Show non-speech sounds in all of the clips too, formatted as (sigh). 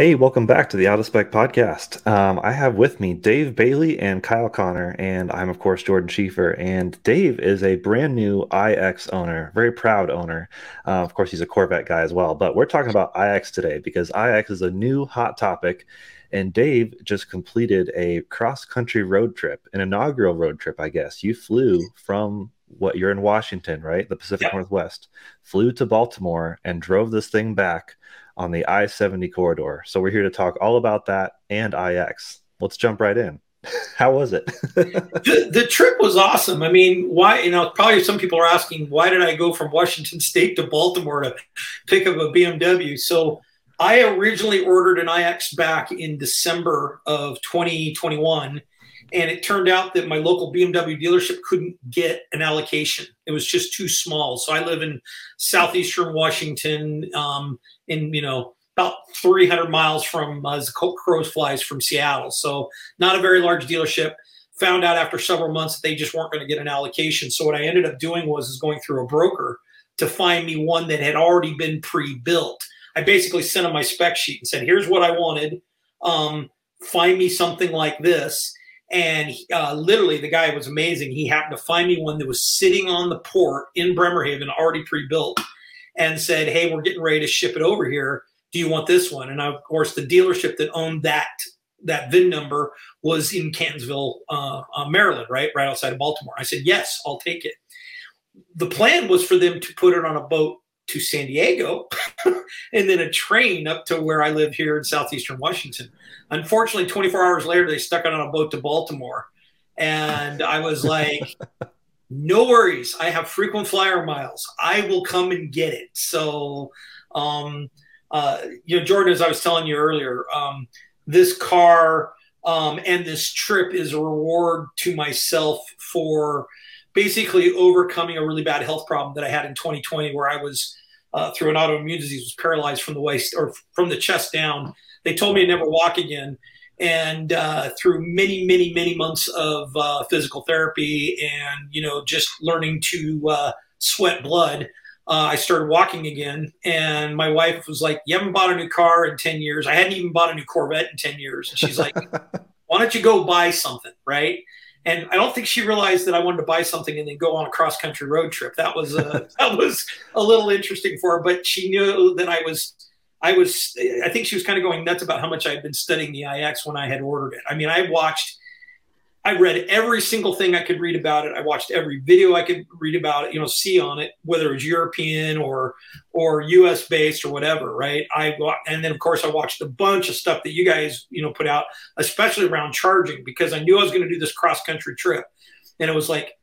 Hey, welcome back to the Out of Spec podcast. Um, I have with me Dave Bailey and Kyle Conner, and I'm, of course, Jordan Schieffer. And Dave is a brand new IX owner, very proud owner. Uh, of course, he's a Corvette guy as well. But we're talking about IX today because IX is a new hot topic. And Dave just completed a cross country road trip, an inaugural road trip, I guess. You flew from what you're in Washington, right? The Pacific yep. Northwest, flew to Baltimore and drove this thing back on the I 70 corridor. So we're here to talk all about that and IX. Let's jump right in. (laughs) How was it? (laughs) the, the trip was awesome. I mean, why, you know, probably some people are asking, why did I go from Washington (laughs) State to Baltimore to pick up a BMW? So I originally ordered an IX back in December of 2021 and it turned out that my local BMW dealership couldn't get an allocation. It was just too small. So I live in southeastern Washington, um, in you know about 300 miles from uh, as crows flies from Seattle. So not a very large dealership. Found out after several months that they just weren't going to get an allocation. So what I ended up doing was is going through a broker to find me one that had already been pre-built. I basically sent him my spec sheet and said, "Here's what I wanted. Um, find me something like this." And uh, literally, the guy was amazing. He happened to find me one that was sitting on the port in Bremerhaven, already pre-built, and said, "Hey, we're getting ready to ship it over here. Do you want this one?" And of course, the dealership that owned that that VIN number was in Catonsville, uh, uh, Maryland, right, right outside of Baltimore. I said, "Yes, I'll take it." The plan was for them to put it on a boat to San Diego (laughs) and then a train up to where I live here in southeastern Washington. Unfortunately, 24 hours later, they stuck it on a boat to Baltimore. And I was like, (laughs) no worries. I have frequent flyer miles. I will come and get it. So, um, uh, you know, Jordan, as I was telling you earlier, um, this car um, and this trip is a reward to myself for basically overcoming a really bad health problem that I had in 2020, where I was uh, through an autoimmune disease was paralyzed from the waist or from the chest down they told me to never walk again. And uh, through many, many, many months of uh, physical therapy and, you know, just learning to uh, sweat blood, uh, I started walking again. And my wife was like, You haven't bought a new car in 10 years. I hadn't even bought a new Corvette in 10 years. And she's like, (laughs) Why don't you go buy something? Right. And I don't think she realized that I wanted to buy something and then go on a cross country road trip. That was uh, (laughs) that was a little interesting for her, but she knew that I was I was, I think she was kind of going nuts about how much I had been studying the IX when I had ordered it. I mean, I watched, I read every single thing I could read about it. I watched every video I could read about it, you know, see on it, whether it was European or or US based or whatever, right? I and then of course I watched a bunch of stuff that you guys, you know, put out, especially around charging, because I knew I was going to do this cross country trip, and it was like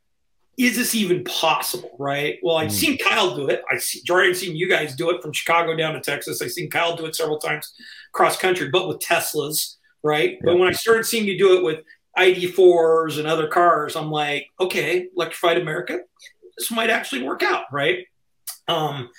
is this even possible? Right. Well, I've mm. seen Kyle do it. I see Jordan seen you guys do it from Chicago down to Texas. I've seen Kyle do it several times cross country, but with Teslas. Right. But when I started seeing you do it with ID4s and other cars, I'm like, okay, electrified America, this might actually work out. Right. Um,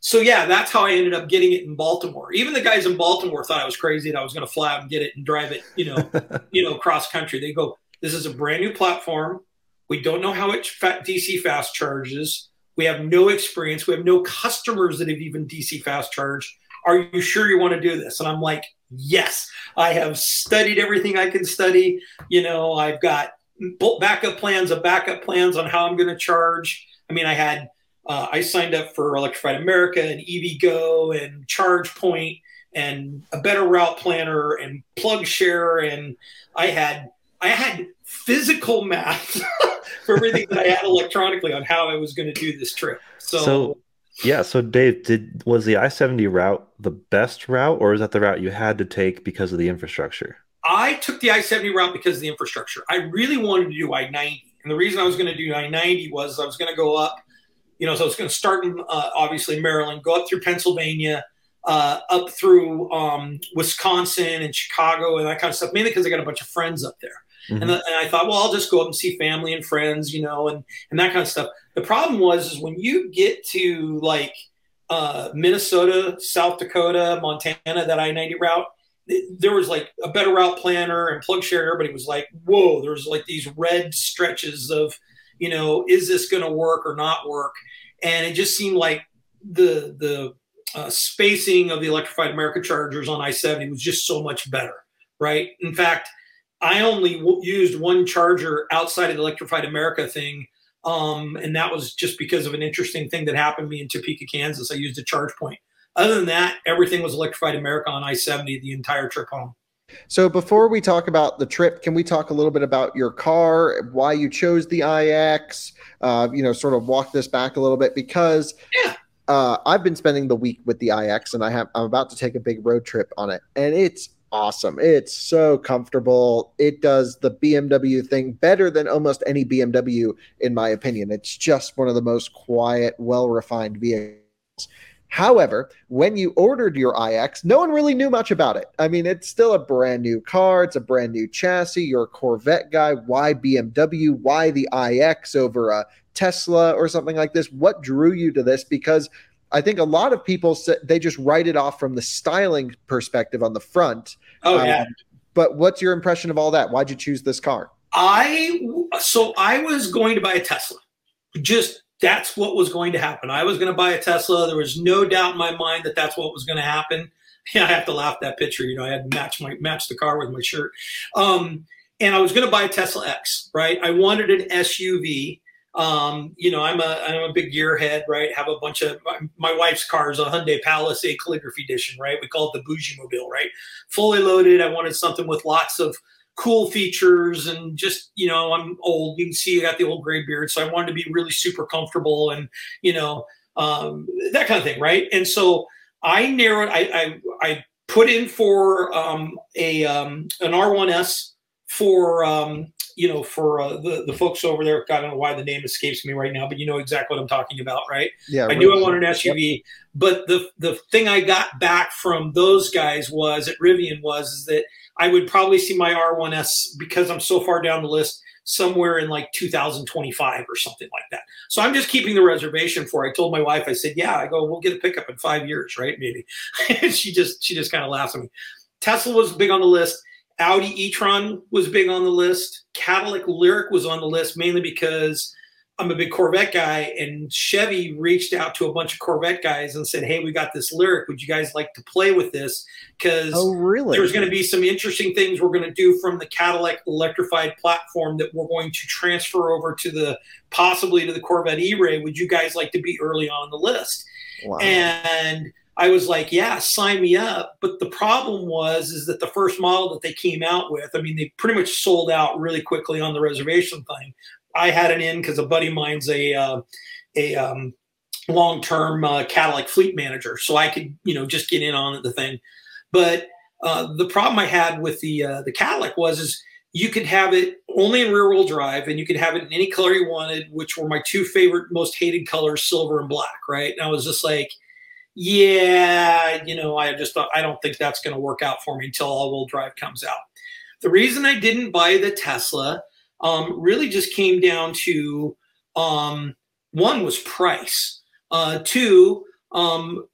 so yeah, that's how I ended up getting it in Baltimore. Even the guys in Baltimore thought I was crazy that I was going to fly out and get it and drive it, you know, (laughs) you know, cross country. They go, "This is a brand new platform. We don't know how much DC fast charges. We have no experience. We have no customers that have even DC fast charged. Are you sure you want to do this?" And I'm like, "Yes, I have studied everything I can study. You know, I've got backup plans of backup plans on how I'm going to charge. I mean, I had." uh, I signed up for Electrified America and EVgo and ChargePoint and a better route planner and PlugShare and I had I had physical math (laughs) for everything that I had electronically on how I was going to do this trip. So, so yeah, so Dave, did was the I seventy route the best route, or is that the route you had to take because of the infrastructure? I took the I seventy route because of the infrastructure. I really wanted to do I ninety, and the reason I was going to do I ninety was I was going to go up you know, so I was going to start in uh, obviously Maryland, go up through Pennsylvania, uh, up through um, Wisconsin and Chicago and that kind of stuff, mainly because I got a bunch of friends up there. Mm-hmm. And, and, I thought, well, I'll just go up and see family and friends, you know, and, and that kind of stuff. The problem was, is when you get to like uh, Minnesota, South Dakota, Montana, that I 90 route, there was like a better route planner and PlugShare. Everybody was like, whoa, there's like these red stretches of, you know, is this going to work or not work? And it just seemed like the the uh, spacing of the electrified America chargers on I-70 was just so much better, right? In fact, I only w- used one charger outside of the electrified America thing, um, and that was just because of an interesting thing that happened to me in Topeka, Kansas. I used a charge point. Other than that, everything was electrified America on I-70 the entire trip home. So before we talk about the trip, can we talk a little bit about your car, why you chose the IX? Uh, you know, sort of walk this back a little bit because yeah. uh, I've been spending the week with the IX, and I have I'm about to take a big road trip on it, and it's awesome. It's so comfortable. It does the BMW thing better than almost any BMW, in my opinion. It's just one of the most quiet, well refined vehicles However, when you ordered your iX, no one really knew much about it. I mean, it's still a brand new car, it's a brand new chassis. You're a Corvette guy. Why BMW? Why the iX over a Tesla or something like this? What drew you to this? Because I think a lot of people they just write it off from the styling perspective on the front. Oh yeah. Um, but what's your impression of all that? Why'd you choose this car? I so I was going to buy a Tesla. Just that's what was going to happen. I was going to buy a Tesla. There was no doubt in my mind that that's what was going to happen. Yeah, (laughs) I have to laugh at that picture. You know, I had to match my match the car with my shirt. Um, and I was going to buy a Tesla X, right? I wanted an SUV. Um, you know, I'm a I'm a big gearhead, right? Have a bunch of my, my wife's cars, a Hyundai Palisade calligraphy edition, right? We call it the bougie mobile, right? Fully loaded. I wanted something with lots of cool features and just you know i'm old you can see i got the old gray beard so i wanted to be really super comfortable and you know um, that kind of thing right and so i narrowed i i, I put in for um, a um, an r1s for um, you know for uh, the the folks over there i don't know why the name escapes me right now but you know exactly what i'm talking about right yeah i knew i wanted an suv yep. but the the thing i got back from those guys was at rivian was is that I would probably see my R1S because I'm so far down the list somewhere in like 2025 or something like that. So I'm just keeping the reservation for. I told my wife, I said, "Yeah, I go, we'll get a pickup in five years, right? Maybe." (laughs) and she just she just kind of laughs at me. Tesla was big on the list. Audi e-tron was big on the list. Cadillac Lyriq was on the list mainly because I'm a big Corvette guy, and Chevy reached out to a bunch of Corvette guys and said, "Hey, we got this Lyriq. Would you guys like to play with this? Because oh, really? there's going to be some interesting things we're going to do from the Cadillac electrified platform that we're going to transfer over to the possibly to the Corvette E-Ray. Would you guys like to be early on the list?" Wow. And I was like, "Yeah, sign me up." But the problem was is that the first model that they came out with, I mean, they pretty much sold out really quickly on the reservation thing. I had it in because a buddy of mine's a uh, a um, long term uh, Cadillac fleet manager, so I could you know just get in on the thing. But uh, the problem I had with the uh, the Cadillac was is you could have it only in rear wheel drive, and you could have it in any color you wanted, which were my two favorite, most hated colors, silver and black. Right? And I was just like. Yeah, you know, I just thought I don't think that's going to work out for me until all-wheel drive comes out. The reason I didn't buy the Tesla um, really just came down to um, one was price. Uh, two, um,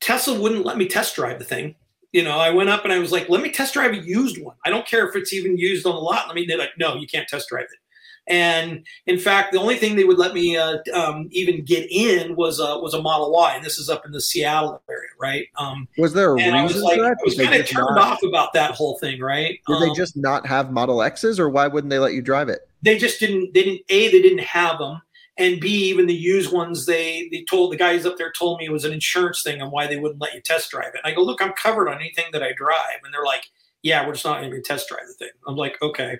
Tesla wouldn't let me test drive the thing. You know, I went up and I was like, let me test drive a used one. I don't care if it's even used on the lot. Let me, they're like, no, you can't test drive it. And in fact, the only thing they would let me uh, um, even get in was a was a Model Y, and this is up in the Seattle area, right? Um, was there a reason I was like, for that? I was kind of turned not, off about that whole thing, right? Did um, they just not have Model X's, or why wouldn't they let you drive it? They just didn't. They didn't. A, they didn't have them, and B, even the used ones, they they told the guys up there told me it was an insurance thing on why they wouldn't let you test drive it. And I go, look, I'm covered on anything that I drive, and they're like, yeah, we're just not going to test drive the thing. I'm like, okay,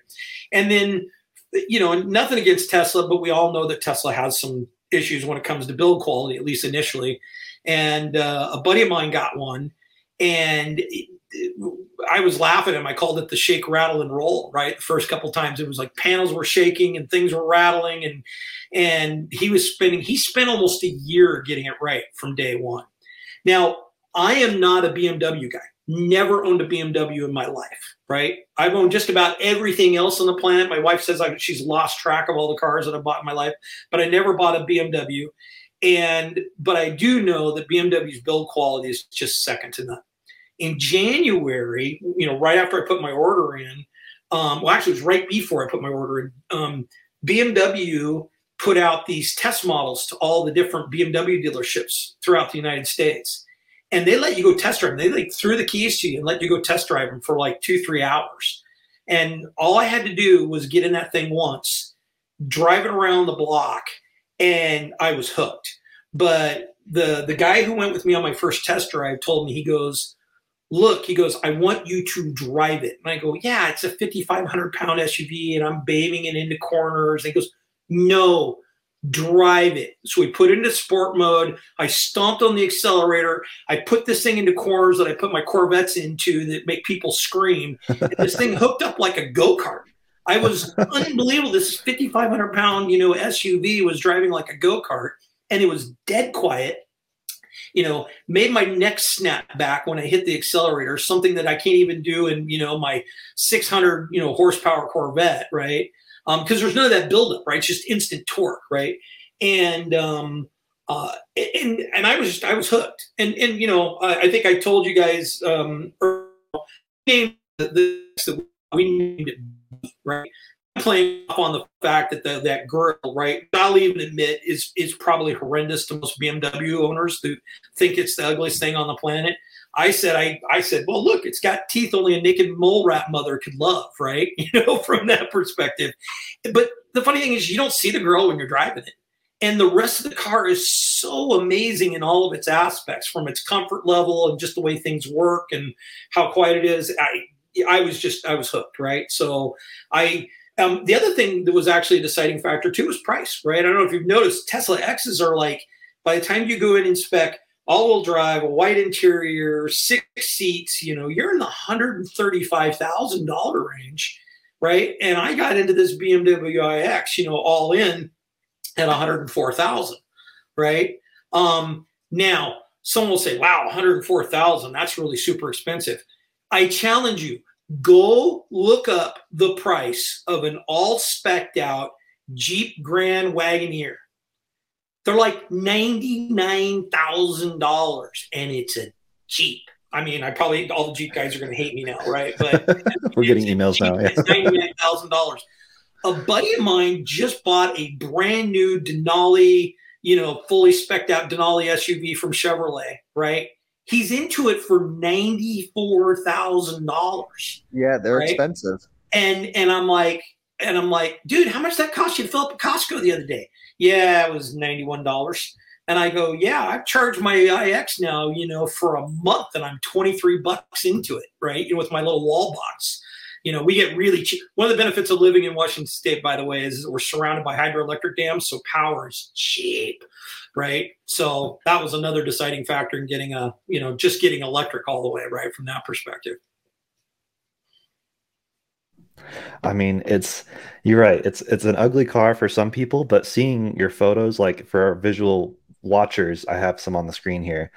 and then you know, nothing against Tesla, but we all know that Tesla has some issues when it comes to build quality, at least initially. And uh, a buddy of mine got one, and I was laughing at him. I called it the shake, rattle, and roll. Right, the first couple times it was like panels were shaking and things were rattling, and and he was spending. He spent almost a year getting it right from day one. Now I am not a BMW guy never owned a BMW in my life, right? I've owned just about everything else on the planet. My wife says I, she's lost track of all the cars that I bought in my life, but I never bought a BMW. And but I do know that BMW's build quality is just second to none. In January, you know, right after I put my order in, um, well, actually, it was right before I put my order in. Um, BMW put out these test models to all the different BMW dealerships throughout the United States and they let you go test drive them. They like threw the keys to you and let you go test drive them for like two, three hours. And all I had to do was get in that thing once, drive it around the block, and I was hooked. But the the guy who went with me on my first test drive told me he goes, look, he goes, I want you to drive it. And I go, yeah, it's a 5,500 pound SUV, and I'm bathing it into corners. And he goes, no, drive it. So we put it into sport mode. I stomped on the accelerator. I put this thing into corners that I put my Corvettes into that make people scream. And this thing hooked up like a go kart. I was unbelievable. This 5,500 pound, you know, SUV was driving like a go kart, and it was dead quiet. You know, made my neck snap back when I hit the accelerator, something that I can't even do in, you know, my 600, you know, horsepower Corvette, right? Because um, there's none of that buildup, right? It's just instant torque, right? And um, uh, and and I was just I was hooked, and and you know I, I think I told you guys um, named the, we named it right playing off on the fact that the, that grill, right, I'll even admit is is probably horrendous to most BMW owners who think it's the ugliest thing on the planet. I said, I, I said, well, look, it's got teeth only a naked mole rat mother could love, right? (laughs) You know, from that perspective. But the funny thing is, you don't see the grill when you're driving it. And the rest of the car is so amazing in all of its aspects, from its comfort level and just the way things work and how quiet it is. I, I was just, I was hooked, right? So I, um, the other thing that was actually a deciding factor too was price, right? I don't know if you've noticed, Tesla X's are like, by the time you go in and spec, all-wheel drive, a white interior, six seats. You know, you're in the hundred and thirty-five thousand dollar range, right? And I got into this BMW iX, you know, all in at one hundred and four thousand, right? Um, now, someone will say, "Wow, one hundred four thousand, that's really super expensive." I challenge you: go look up the price of an all specked out Jeep Grand Wagoneer they're like $99,000 and it's a Jeep. I mean, I probably, all the Jeep guys are going to hate me now, right? But (laughs) we're getting emails now. Yeah. $99,000. A buddy of mine just bought a brand new Denali, you know, fully specked out Denali SUV from Chevrolet, right? He's into it for $94,000. Yeah, they're right? expensive. And, and I'm like, and I'm like, dude, how much that cost you to fill up a Costco the other day? Yeah, it was $91. And I go, yeah, I've charged my IX now, you know, for a month and I'm 23 bucks into it, right? You know, with my little wall box. You know, we get really cheap. One of the benefits of living in Washington State, by the way, is we're surrounded by hydroelectric dams, so power is cheap, right? So that was another deciding factor in getting a, you know, just getting electric all the way, right, from that perspective. I mean, it's you're right. It's it's an ugly car for some people, but seeing your photos, like for our visual watchers, I have some on the screen here.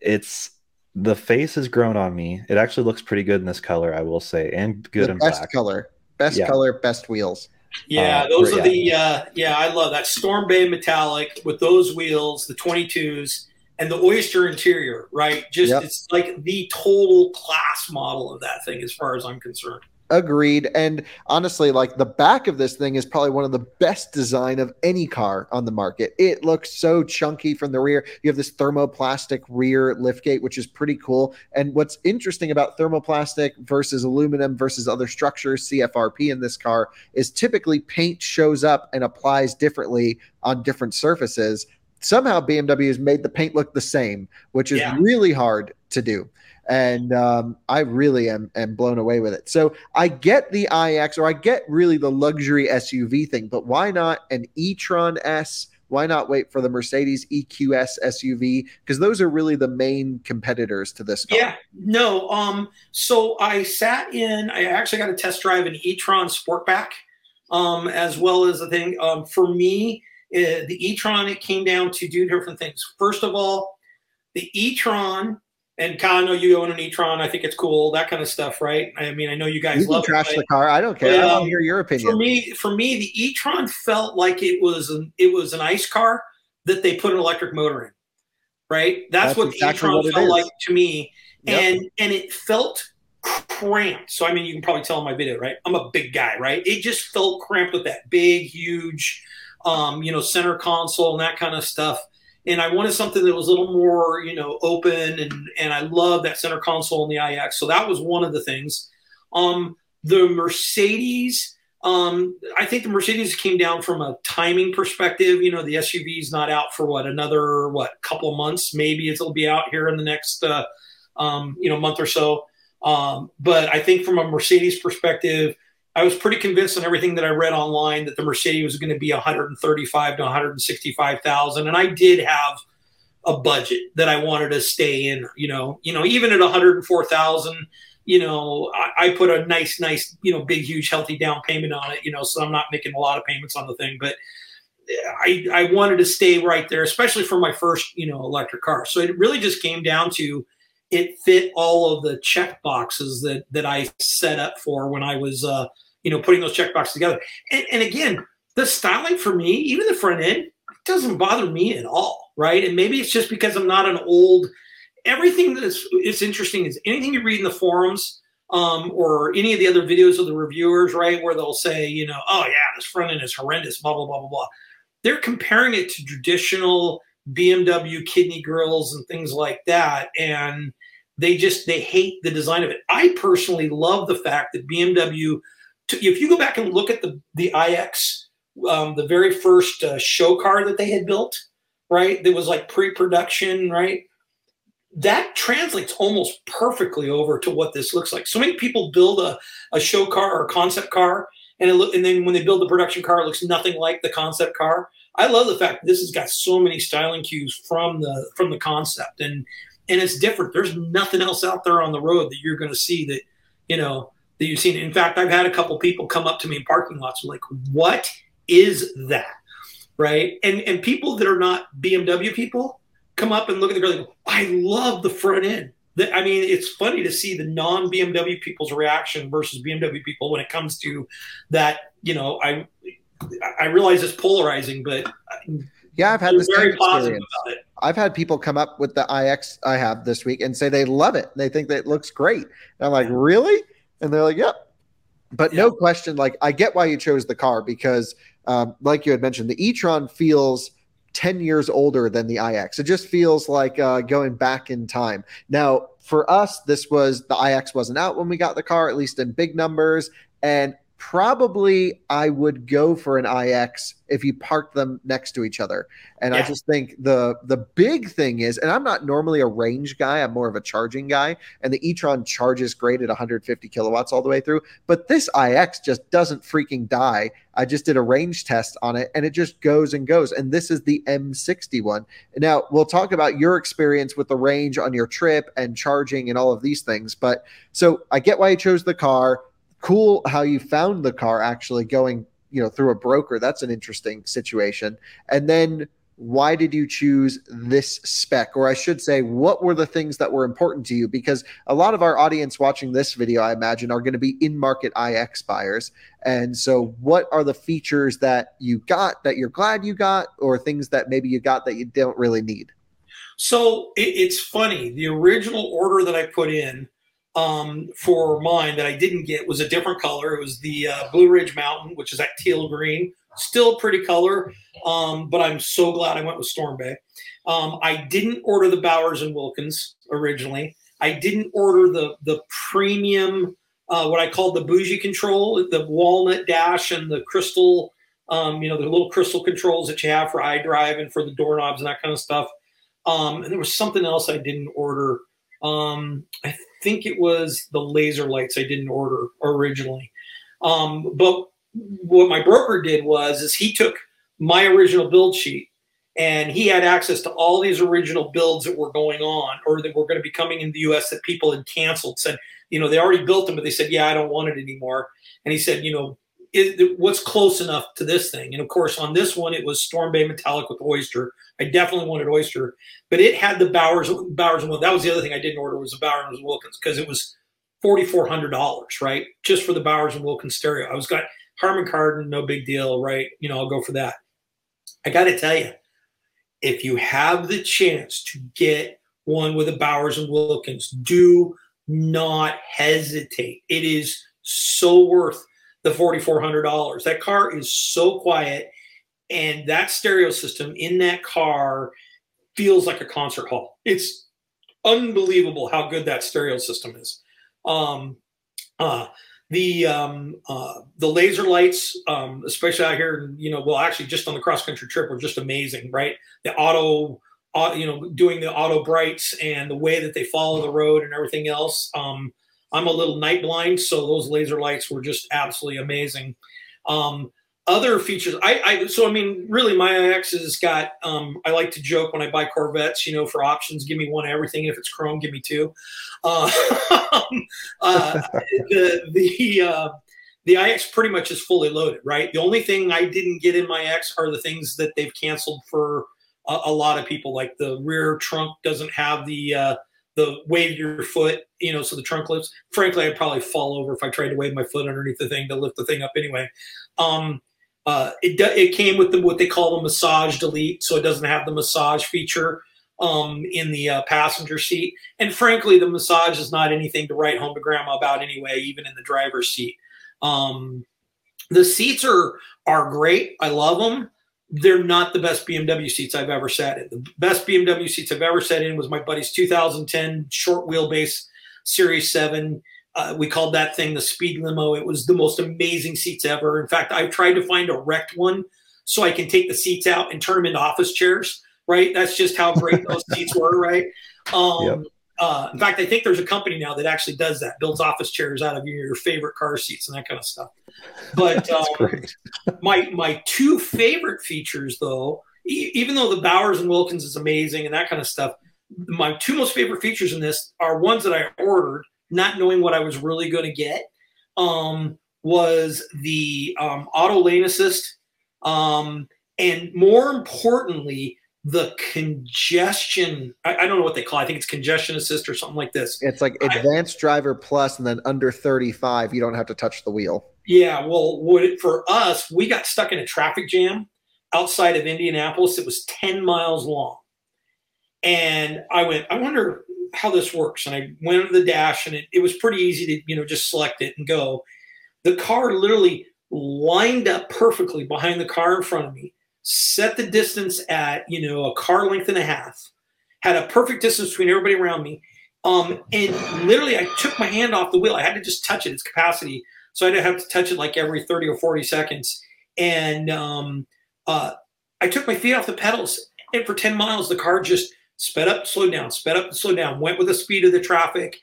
It's the face has grown on me. It actually looks pretty good in this color, I will say, and good the in best black. color, best yeah. color, best wheels. Yeah, uh, those are the uh, yeah. I love that Storm Bay metallic with those wheels, the 22s, and the Oyster interior. Right, just yep. it's like the total class model of that thing, as far as I'm concerned. Agreed. And honestly, like the back of this thing is probably one of the best design of any car on the market. It looks so chunky from the rear. You have this thermoplastic rear liftgate, which is pretty cool. And what's interesting about thermoplastic versus aluminum versus other structures, CFRP in this car, is typically paint shows up and applies differently on different surfaces. Somehow BMW has made the paint look the same, which is yeah. really hard to do and um, I really am am blown away with it. So I get the iX, or I get really the luxury SUV thing, but why not an e-tron S? Why not wait for the Mercedes EQS SUV? Because those are really the main competitors to this car. Yeah, no. Um, so I sat in. I actually got to test drive an e-tron Sportback, um, as well as the thing. Um, for me, uh, the e-tron it came down to two different things. First of all, the e-tron and Kyle, I know you own an e-tron. I think it's cool, that kind of stuff, right? I mean, I know you guys you love trash it, the car. I don't care. But, I don't um, hear your opinion. For me, for me, the e-tron felt like it was an it was an ice car that they put an electric motor in, right? That's, That's what exactly the e-tron what felt like to me, yep. and and it felt cramped. So I mean, you can probably tell in my video, right? I'm a big guy, right? It just felt cramped with that big, huge, um, you know, center console and that kind of stuff and I wanted something that was a little more, you know, open and and I love that center console in the iX. So that was one of the things. Um, the Mercedes, um, I think the Mercedes came down from a timing perspective. You know, the SUV is not out for what another what couple of months, maybe it'll be out here in the next uh, um, you know month or so. Um, but I think from a Mercedes perspective, I was pretty convinced on everything that I read online that the Mercedes was going to be 135 to 165,000, and I did have a budget that I wanted to stay in. You know, you know, even at 104,000, you know, I, I, put a nice, nice, you know, big, huge, healthy down payment on it. You know, so I'm not making a lot of payments on the thing, but I I wanted to stay right there, especially for my first, you know, electric car. So it really just came down to it fit all of the check boxes that that I set up for when I was uh, you know, putting those check boxes together. And, and again, the styling for me, even the front end, doesn't bother me at all, right? And maybe it's just because I'm not an old. Everything that's it's interesting is anything you read in the forums um, or any of the other videos of the reviewers, right, where they'll say, you know, oh yeah, this front end is horrendous, blah blah blah blah blah. They're comparing it to traditional BMW kidney grills and things like that, and they just they hate the design of it. I personally love the fact that BMW if you go back and look at the the iX, um, the very first uh, show car that they had built, right? That was like pre-production, right? That translates almost perfectly over to what this looks like. So many people build a, a show car or a concept car, and it look, and then when they build the production car, it looks nothing like the concept car. I love the fact that this has got so many styling cues from the from the concept, and and it's different. There's nothing else out there on the road that you're going to see that you know that you've seen. In fact, I've had a couple people come up to me in parking lots like, "What is that?" Right? And and people that are not BMW people come up and look at the grill go, "I love the front end." I mean, it's funny to see the non BMW people's reaction versus BMW people when it comes to that. You know, I I realize it's polarizing, but yeah, I've had this very positive about it. I've had people come up with the iX I have this week and say they love it. They think that it looks great. And I'm like, really? And they're like, yep. But yeah. no question, like I get why you chose the car because, um, like you had mentioned, the e-tron feels 10 years older than the iX. It just feels like uh, going back in time. Now, for us, this was the iX wasn't out when we got the car, at least in big numbers. And probably I would go for an iX if you parked them next to each other. And yeah. I just think the the big thing is, and I'm not normally a range guy, I'm more of a charging guy, and the e-tron charges great at 150 kilowatts all the way through. But this iX just doesn't freaking die. I just did a range test on it and it just goes and goes. And this is the M60 one. Now we'll talk about your experience with the range on your trip and charging and all of these things. But so I get why you chose the car cool how you found the car actually going you know through a broker that's an interesting situation and then why did you choose this spec? Or I should say, what were the things that were important to you? Because a lot of our audience watching this video, I imagine, are going to be in market IX buyers. And so, what are the features that you got that you're glad you got, or things that maybe you got that you don't really need? So, it, it's funny. The original order that I put in um, for mine that I didn't get was a different color. It was the uh, Blue Ridge Mountain, which is that teal green Still pretty color, um, but I'm so glad I went with Storm Bay. Um, I didn't order the Bowers and Wilkins originally. I didn't order the the premium, uh, what I called the bougie control, the walnut dash and the crystal, um, you know, the little crystal controls that you have for iDrive and for the doorknobs and that kind of stuff. Um, and there was something else I didn't order. Um, I think it was the laser lights I didn't order originally. Um, but what my broker did was is he took my original build sheet and he had access to all these original builds that were going on or that were going to be coming in the US that people had canceled said you know they already built them but they said yeah I don't want it anymore and he said you know it, what's close enough to this thing and of course on this one it was Storm Bay metallic with oyster I definitely wanted oyster but it had the Bowers Bowers and Wilkins that was the other thing I didn't order was the Bowers and Wilkins because it was $4400 right just for the Bowers and Wilkins stereo I was got Harman Kardon, no big deal, right? You know, I'll go for that. I got to tell you, if you have the chance to get one with a Bowers and Wilkins, do not hesitate. It is so worth the $4,400. That car is so quiet, and that stereo system in that car feels like a concert hall. It's unbelievable how good that stereo system is. Um, uh, the um, uh, the laser lights, um, especially out here, you know, well, actually, just on the cross country trip, were just amazing, right? The auto, uh, you know, doing the auto brights and the way that they follow the road and everything else. Um, I'm a little night blind, so those laser lights were just absolutely amazing. Um, other features I, I so i mean really my ix has got um i like to joke when i buy corvettes you know for options give me one of everything. If it's chrome give me two. Uh, (laughs) uh the the uh the ix pretty much is fully loaded right? The only thing i didn't get in my x are the things that they've canceled for a, a lot of people like the rear trunk doesn't have the uh the wave your foot, you know, so the trunk lifts. Frankly, I'd probably fall over if I tried to wave my foot underneath the thing to lift the thing up anyway. Um, uh, it it came with the what they call the massage delete, so it doesn't have the massage feature um, in the uh, passenger seat. And frankly, the massage is not anything to write home to grandma about anyway, even in the driver's seat. Um, the seats are are great. I love them. They're not the best BMW seats I've ever sat in. The best BMW seats I've ever sat in was my buddy's 2010 short wheelbase Series 7 uh, we called that thing the speed limo. It was the most amazing seats ever. In fact, I've tried to find a wrecked one so I can take the seats out and turn them into office chairs. Right? That's just how great those (laughs) seats were. Right? Um, yep. Uh, in fact, I think there's a company now that actually does that, builds office chairs out of your, your favorite car seats and that kind of stuff. But (laughs) um, my my two favorite features, though, e- even though the Bowers and Wilkins is amazing and that kind of stuff, my two most favorite features in this are ones that I ordered not knowing what I was really going to get, um, was the um, auto lane assist, um, and more importantly, the congestion. I, I, don't know what they call. it. I think it's congestion assist or something like this. It's like advanced I, driver plus, and then under thirty-five, you don't have to touch the wheel. Yeah, well, it, for us, we got stuck in a traffic jam outside of Indianapolis. It was ten miles long, and I went. I wonder how this works. And I went to the dash and it, it was pretty easy to, you know, just select it and go. The car literally lined up perfectly behind the car in front of me, set the distance at, you know, a car length and a half, had a perfect distance between everybody around me. Um, and literally I took my hand off the wheel. I had to just touch it, its capacity. So I didn't have to touch it like every 30 or 40 seconds. And um, uh, I took my feet off the pedals. And for 10 miles, the car just sped up, slowed down, sped up, slowed down, went with the speed of the traffic.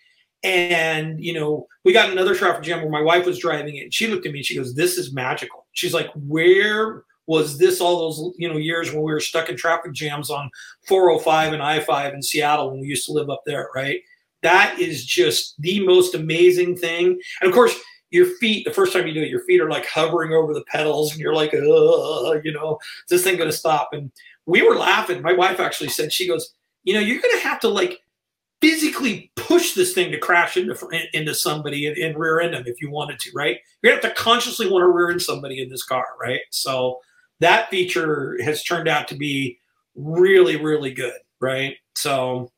And, you know, we got another traffic jam where my wife was driving it. And she looked at me and she goes, This is magical. She's like, Where was this all those, you know, years when we were stuck in traffic jams on 405 and I 5 in Seattle when we used to live up there, right? That is just the most amazing thing. And of course, your feet, the first time you do it, your feet are like hovering over the pedals and you're like, you know, is this thing going to stop? And we were laughing. My wife actually said, she goes, you know, you're going to have to like physically push this thing to crash into into somebody and, and, rear end them if you wanted to, right? You have to consciously want to rear end somebody in this car, right? So that feature has turned out to be really, really good, right? So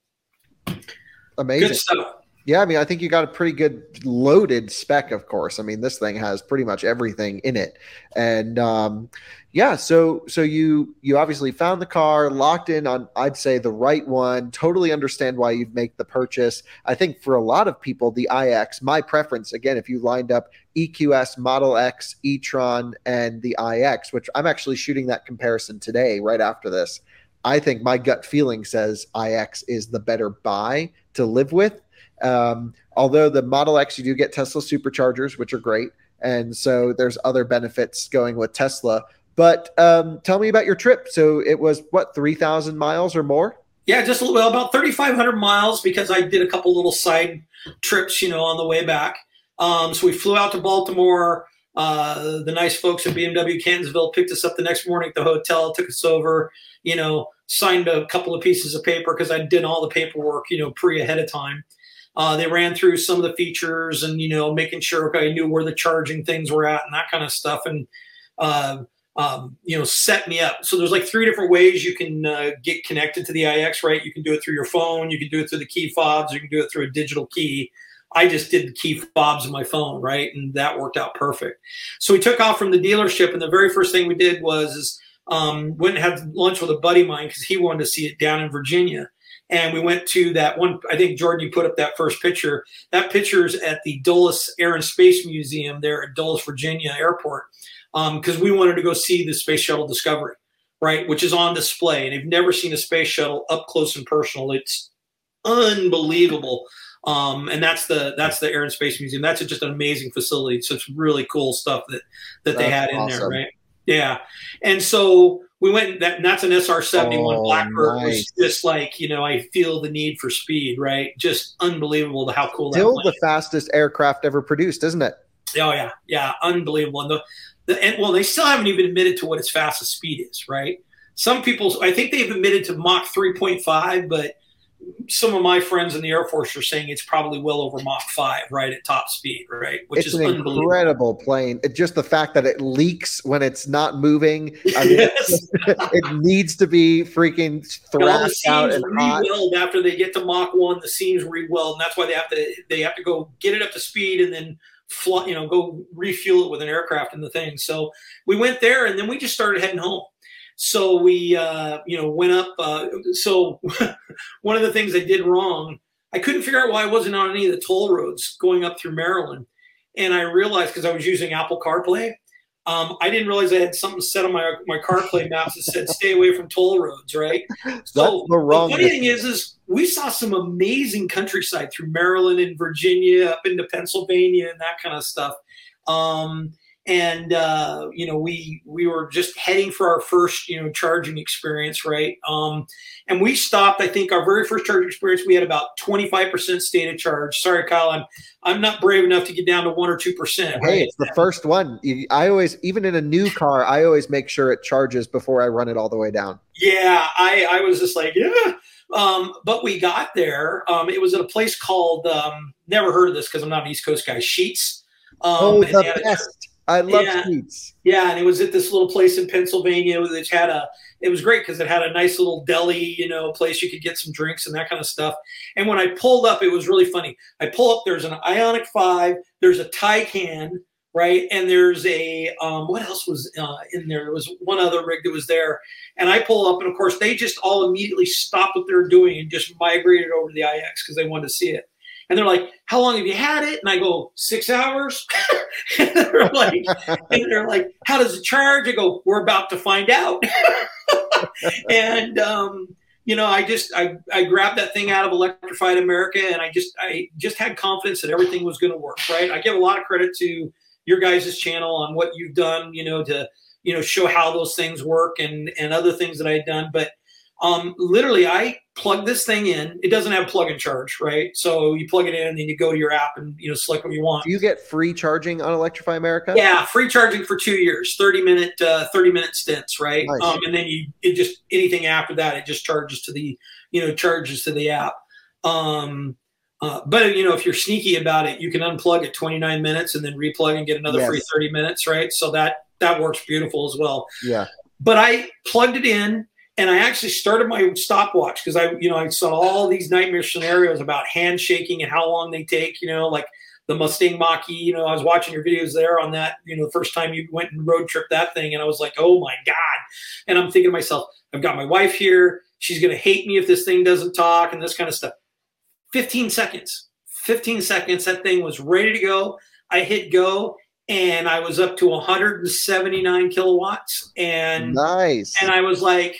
amazing good stuff. Yeah, I mean, I think you got a pretty good loaded spec, of course. I mean, this thing has pretty much everything in it, and um, yeah, so so you you obviously found the car, locked in on I'd say the right one. Totally understand why you'd make the purchase. I think for a lot of people, the iX, my preference again, if you lined up EQS, Model X, e-tron, and the iX, which I'm actually shooting that comparison today, right after this. I think my gut feeling says iX is the better buy to live with um, although the Model X, you do get Tesla superchargers, which are great. And so there's other benefits going with Tesla. But um, tell me about your trip. So it was what, 3,000 miles or more? Yeah, just a little, about 3,500 miles because I did a couple little side trips, you know, on the way back. Um, so we flew out to Baltimore. Uh, the nice folks at BMW Catonsville picked us up the next morning at the hotel, took us over, you know, signed a couple of pieces of paper because I did all the paperwork, you know, pre ahead of time. Uh, they ran through some of the features and you know making sure okay, I knew where the charging things were at and that kind of stuff and uh, um, you know set me up. So there's like three different ways you can uh, get connected to the IX. Right, you can do it through your phone, you can do it through the key fobs, you can do it through a digital key. I just did the key fobs on my phone, right, and that worked out perfect. So we took off from the dealership, and the very first thing we did was um, went and had lunch with a buddy of mine because he wanted to see it down in Virginia and we went to that one. I think Jordan, you put up that first picture. That picture's at the Dulles Air and Space Museum there at Dulles, Virginia Airport, because um, we wanted to go see the Space Shuttle Discovery, right, which is on display. And you've never seen a space shuttle up close and personal, it's unbelievable. Um, and that's the that's the Air and Space Museum. That's just an amazing facility. So it's really cool stuff that that that's they had in awesome. there, right? Yeah, and so we went that and that's an SR seventy one oh, Blackbird nice. was just like you know I feel the need for speed right? Just unbelievable to how cool still the fastest aircraft ever produced isn't it? Oh yeah. Yeah unbelievable. And the, the and, well they still haven't even admitted to what its fastest speed is right? Some people I think they've admitted to Mach three point five but some of my friends in the Air Force are saying it's probably well over Mach 5, right, at top speed, right? Which it's is an incredible plane. It, just the fact that it leaks when it's not moving. I mean, (laughs) yes. (laughs) it needs to be freaking thrashed out and rebuild after they get to Mach 1. The seams re-weld, and that's why they have to they have to go get it up to speed and then fly, you know, go refuel it with an aircraft and the thing. So we went there, and then we just started heading home. So we, uh, you know, went up. Uh, so (laughs) one of the things I did wrong, I couldn't figure out why I wasn't on any of the toll roads going up through Maryland. And I realized because I was using Apple CarPlay, um, I didn't realize I had something set on my my CarPlay maps that said "Stay away from toll roads." Right. (laughs) So the, the funny thing is, is we saw some amazing countryside through Maryland and Virginia, up into Pennsylvania, and that kind of stuff. Um, and uh, you know we we were just heading for our first you know charging experience right? Um, and we stopped i think our very first charging experience we had about 25% state of charge. Sorry kyle i'm i'm not brave enough to get down to 1 or 2% right? hey it's the first one. I always even in a new car i always make sure it charges before i run it all the way down. Yeah i i was just like yeah. Um, but we got there um, it was at a place called um, never heard of this because i'm not an east coast guy Sheetz. Um, oh the best I love yeah. sweets. Yeah, and it was at this little place in Pennsylvania which had a. It was great because it had a nice little deli, you know, place you could get some drinks and that kind of stuff. And when I pulled up, it was really funny. I pull up. There's an Ioniq Five. There's a Taycan, right? And there's a um, what else was uh, in there? There was one other rig that was there. And I pull up, and of course, they just all immediately stopped what they're doing and just migrated over to the IX because they wanted to see it. And they're like, "How long have you had it?" And I go, six hours." (laughs) and they're like, and they're like, "How does it charge?" I go, "We're about to find out." (laughs) and um, you know, I just I, I grabbed that thing out of Electrified America, and I just I just had confidence that everything was going to work. Right. I give a lot of credit to your guys' channel on what you've done. You know, to you know show how those things work and and other things that I had done, but um, literally I plug this thing in. It doesn't have plug and charge, right? So you plug it in, and then you go to your app and you know select what you want. Do you get free charging on Electrify America? Yeah, free charging for two years, thirty minute, uh, thirty minute stints, right? Nice. Um, and then you it just anything after that, it just charges to the you know charges to the app. Um, uh, but you know, if you're sneaky about it, you can unplug at 29 minutes and then replug and get another Yes. free 30 minutes, right? So that that works beautiful as well. Yeah. But I plugged it in and I actually started my stopwatch because I, you know, I saw all these nightmare scenarios about handshaking and how long they take, you know, like the Mustang Mach-E, you know, I was watching your videos there on that, you know, the first time you went and road trip that thing. And I was like, oh my God. And I'm thinking to myself, I've got my wife here. She's going to hate me if this thing doesn't talk and this kind of stuff. 15 seconds, 15 seconds. That thing was ready to go. I hit go and I was up to 179 kilowatts. And Nice. and I was like,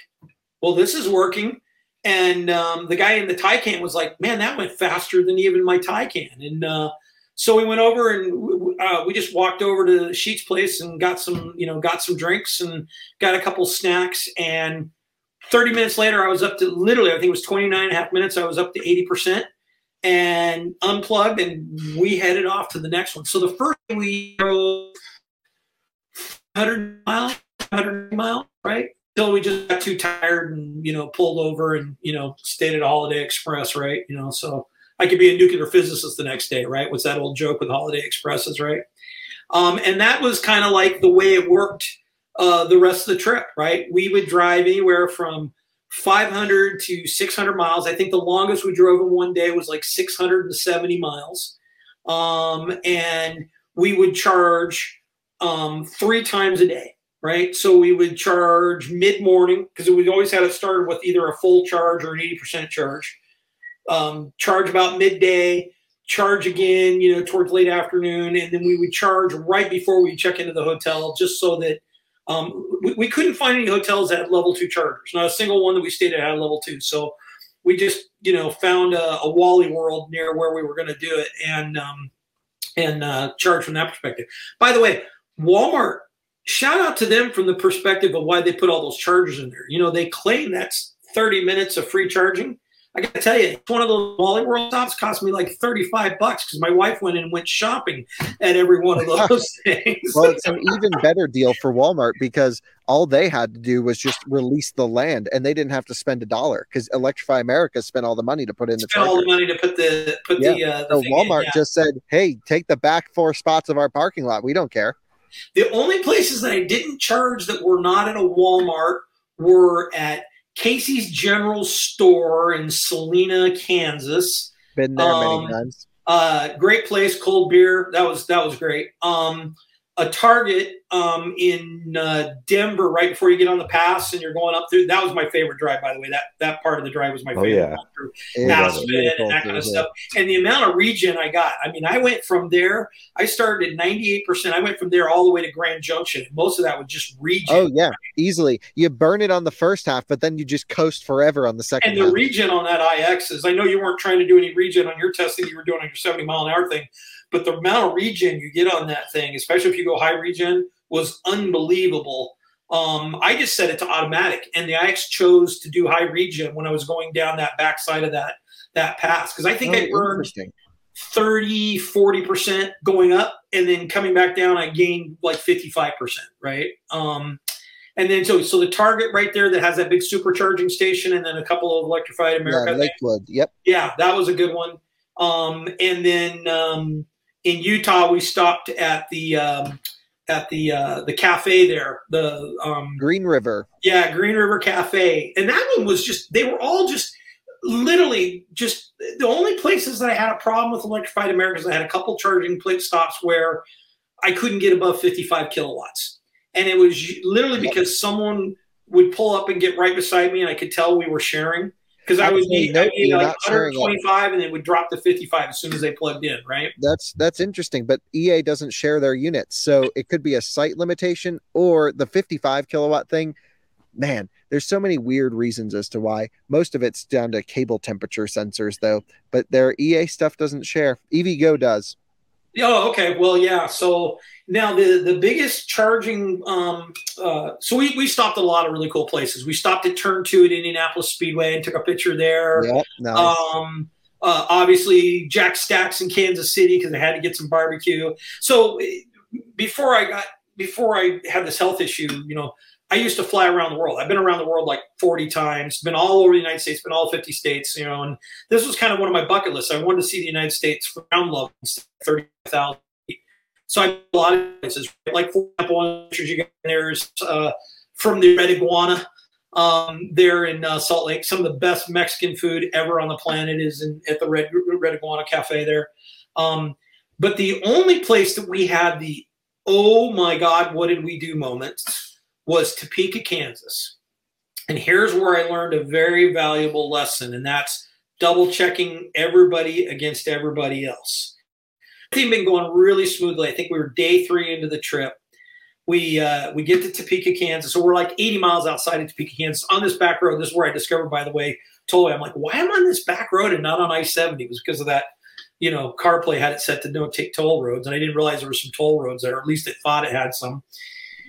well, this is working. And um, the guy in the tie Taycan was like, man, that went faster than even my tie Taycan. And uh, so we went over and uh, we just walked over to Sheetz Place and got some, you know, got some drinks and got a couple snacks. And 30 minutes later, I was up to literally, I think it was 29 and a half minutes. I was up to 80% and unplugged and we headed off to the next one. So the first we drove 100 miles, 100 miles, right? Till we just got too tired and, you know, pulled over and, you know, stayed at Holiday Express, right? You know, so I could be a nuclear physicist the next day, right? What's that old joke with Holiday Expresses, right? Um, and that was kind of like the way it worked uh, the rest of the trip, right? We would drive anywhere from 500 to 600 miles. I think the longest we drove in one day was like 670 miles. Um, and we would charge um, three times a day, right? So we would charge mid morning because we always had it started with either a full charge or an 80% charge. Um, charge about midday, charge again, you know, towards late afternoon, and then we would charge right before we check into the hotel, just so that um, we, we couldn't find any hotels that had level two chargers. Not a single one that we stayed at had level two. So we just, you know, found a, a Wally World near where we were going to do it and um, and uh, charge from that perspective. By the way, Walmart. Shout out to them from the perspective of why they put all those chargers in there. You know, they claim that's 30 minutes of free charging. I got to tell you, one of those Wally World stops cost me like 35 bucks because my wife went and went shopping at every one of (laughs) those things. well, it's an even better deal for Walmart because all they had to do was just release the land and they didn't have to spend a dollar because Electrify America spent all the money to put in the spent all the money to put the put Yeah. the, uh, the So thing in, Walmart yeah. just said, "Hey, take the back four spots of our parking lot. We don't care." The only places that I didn't charge that were not at a Walmart were at Casey's General Store in Salina, Kansas. Been there Um, many times. Uh, great place, cold beer. That was that was great. Um, a Target um, in uh, Denver, right before you get on the pass and you're going up through. That was my favorite drive, by the way. That that part of the drive was my favorite. Oh, favorite. yeah. Through It Aspen was Aspen beautiful and that kind of stuff. And the amount of regen I got. I mean, I went from there. I started at 98%. I went from there all the way to Grand Junction. Most of that was just regen. Oh yeah, easily. You burn it on the first half, but then you just coast forever on the second And the half. regen on that IX is, I know you weren't trying to do any regen on your testing, you were doing on your 70 mile an hour thing, but the amount of regen you get on that thing, especially if you go high regen, was unbelievable. Um, I just set it to automatic, and the IX chose to do high regen when I was going down that backside of that that pass because I think Oh, I burned interesting. 30, 40% going up, and then coming back down, I gained like 55%, right? Um, and then so so the target right there that has that big supercharging station, and then a couple of electrified Yeah, America. things. Lakewood. Yep. Yeah, that was a good one. Um, and then um, in Utah, we stopped at the um, at the uh, the cafe there. The um, Green River. yeah, Green River Cafe, and that one was just they were all just literally just the only places that I had a problem with electrified Americans. I had a couple charging plate stops where I couldn't get above 55 kilowatts, and it was literally because someone would pull up and get right beside me, and I could tell we were sharing because I was Actually, need, no, I like not sharing it. 125, and then would drop to 55 as soon as they plugged in, right? That's that's interesting, but EA doesn't share their units, so it could be a site limitation or the 55 kilowatt thing. Man, there's so many weird reasons as to why. Most of it's down to cable temperature sensors, though. But their EA stuff doesn't share. EVgo does. Oh, okay. Well, yeah. So now the the biggest charging. Um, uh, so we we stopped a lot of really cool places. We stopped at Turn Two at Indianapolis Speedway and took a picture there. Yep, nice. Um, uh, obviously, Jack Stacks in Kansas City because I had to get some barbecue. So eh, before I got before I had this health issue, you know, I used to fly around the world. I've been around the world like 40 times, been all over the United States, been all 50 states, you know, and this was kind of one of my bucket lists. I wanted to see the United States ground level, 30,000 feet. So I a lot of places, like for example, you get there's uh, from the Red Iguana um, there in uh, Salt Lake. Some of the best Mexican food ever on the planet is in, at the Red, Red Iguana Cafe there. Um, but the only place that we had the oh my God, what did we do moments was Topeka, Kansas. And here's where I learned a very valuable lesson, and that's double checking everybody against everybody else. Everything been going really smoothly. I think we were day three into the trip. We uh, we get to Topeka, Kansas. So we're like 80 miles outside of Topeka, Kansas on this back road. This is where I discovered, by the way, totally. I'm like, why am I on this back road and not on I-70? It was because of that, you know, CarPlay had it set to don't take toll roads, and I didn't realize there were some toll roads there. At least it thought it had some.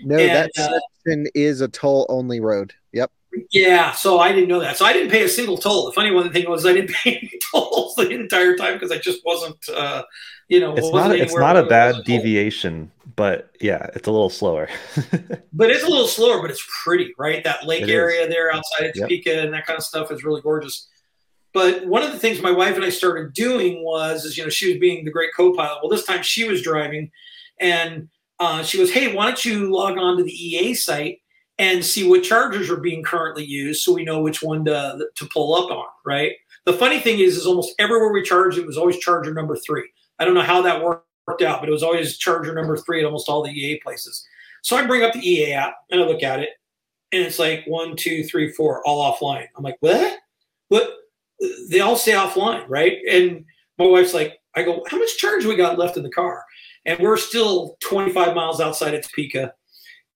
No, and, that uh, is a toll only road. Yep. Yeah, so I didn't know that. So I didn't pay a single toll. The funny one thing was I didn't (laughs) pay any tolls the entire time because I just wasn't, uh, you know, it's not it's not a bad deviation, but yeah, it's a little slower. (laughs) but it's a little slower, but it's pretty, right? That lake it area is. there outside of Topeka yep. and that kind of stuff is really gorgeous. But one of the things my wife and I started doing was, is you know, she was being the great co-pilot. Well, this time she was driving, and uh, she goes, "Hey, why don't you log on to the EA site and see what chargers are being currently used, so we know which one to to pull up on." Right. The funny thing is, is almost everywhere we charged, it was always charger number three. I don't know how that worked out, but it was always charger number three at almost all the EA places. So I bring up the EA app and I look at it, and it's like one, two, three, four, all offline. I'm like, what? What? They all stay offline, right? And my wife's like, I go, how much charge we got left in the car? And we're still 25 miles outside of Topeka.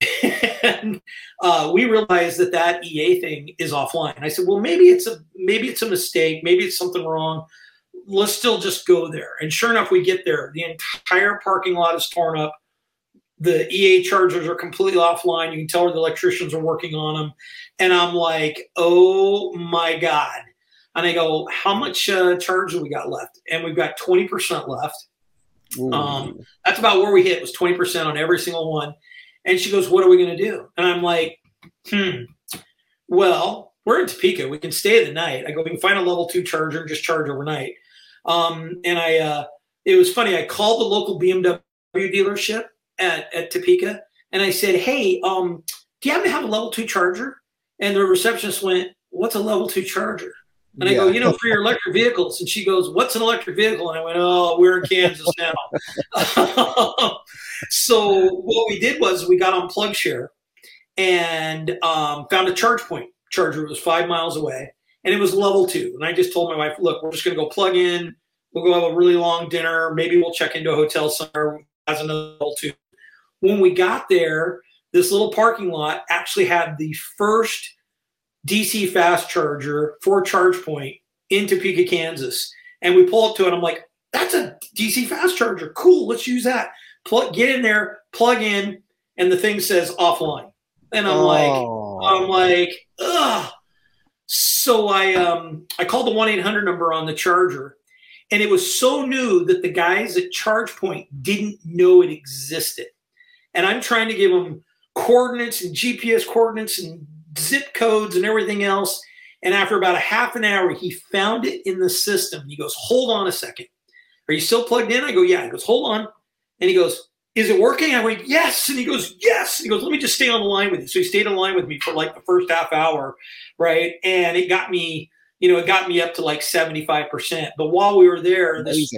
(laughs) and uh, we realized that that EA thing is offline. I said, well, maybe it's a maybe it's a mistake, maybe it's something wrong. Let's still just go there. And sure enough, we get there. The entire parking lot is torn up. The EA chargers are completely offline. You can tell where the electricians are working on them. And I'm like, oh my god. And I go, how much uh, charge do we got left? And we've got 20% left um, that's about where we hit was 20% on every single one. And she goes, what are we going to do? And I'm like, hmm, well, we're in Topeka. We can stay the night. I go, we can find a level two charger and just charge overnight. Um, and I, uh, it was funny. I called the local BMW dealership at, at Topeka and I said, hey, um, do you happen to have a level two charger? And the receptionist went, what's a level two charger? And I yeah. go, you know, for your electric vehicles. And she goes, what's an electric vehicle? And I went, oh, we're in Kansas now. (laughs) so what we did was we got on PlugShare and um, found a charge point charger. It was five miles away and it was level two. And I just told my wife, look, we're just going to go plug in. We'll go have a really long dinner. Maybe we'll check into a hotel somewhere as another level two. When we got there, this little parking lot actually had the first DC fast charger for ChargePoint in Topeka, Kansas. And we pull up to it. I'm like, that's a DC fast charger. Cool. Let's use that. Plug, get in there, plug in, and the thing says offline. And I'm oh. like, I'm like, ugh. So I um I called the one eight hundred number on the charger, and it was so new that the guys at ChargePoint didn't know it existed. And I'm trying to give them coordinates and GPS coordinates and zip codes and everything else. And after about a half an hour, he found it in the system. He goes, Hold on a second. Are you still plugged in? I go, Yeah. He goes, Hold on. And he goes, Is it working? I went, Yes. And he goes, Yes. he goes, Let me just stay on the line with you. So he stayed on the line with me for like the first half hour. Right. And it got me, you know, it got me up to like 75%. But while we were there, this,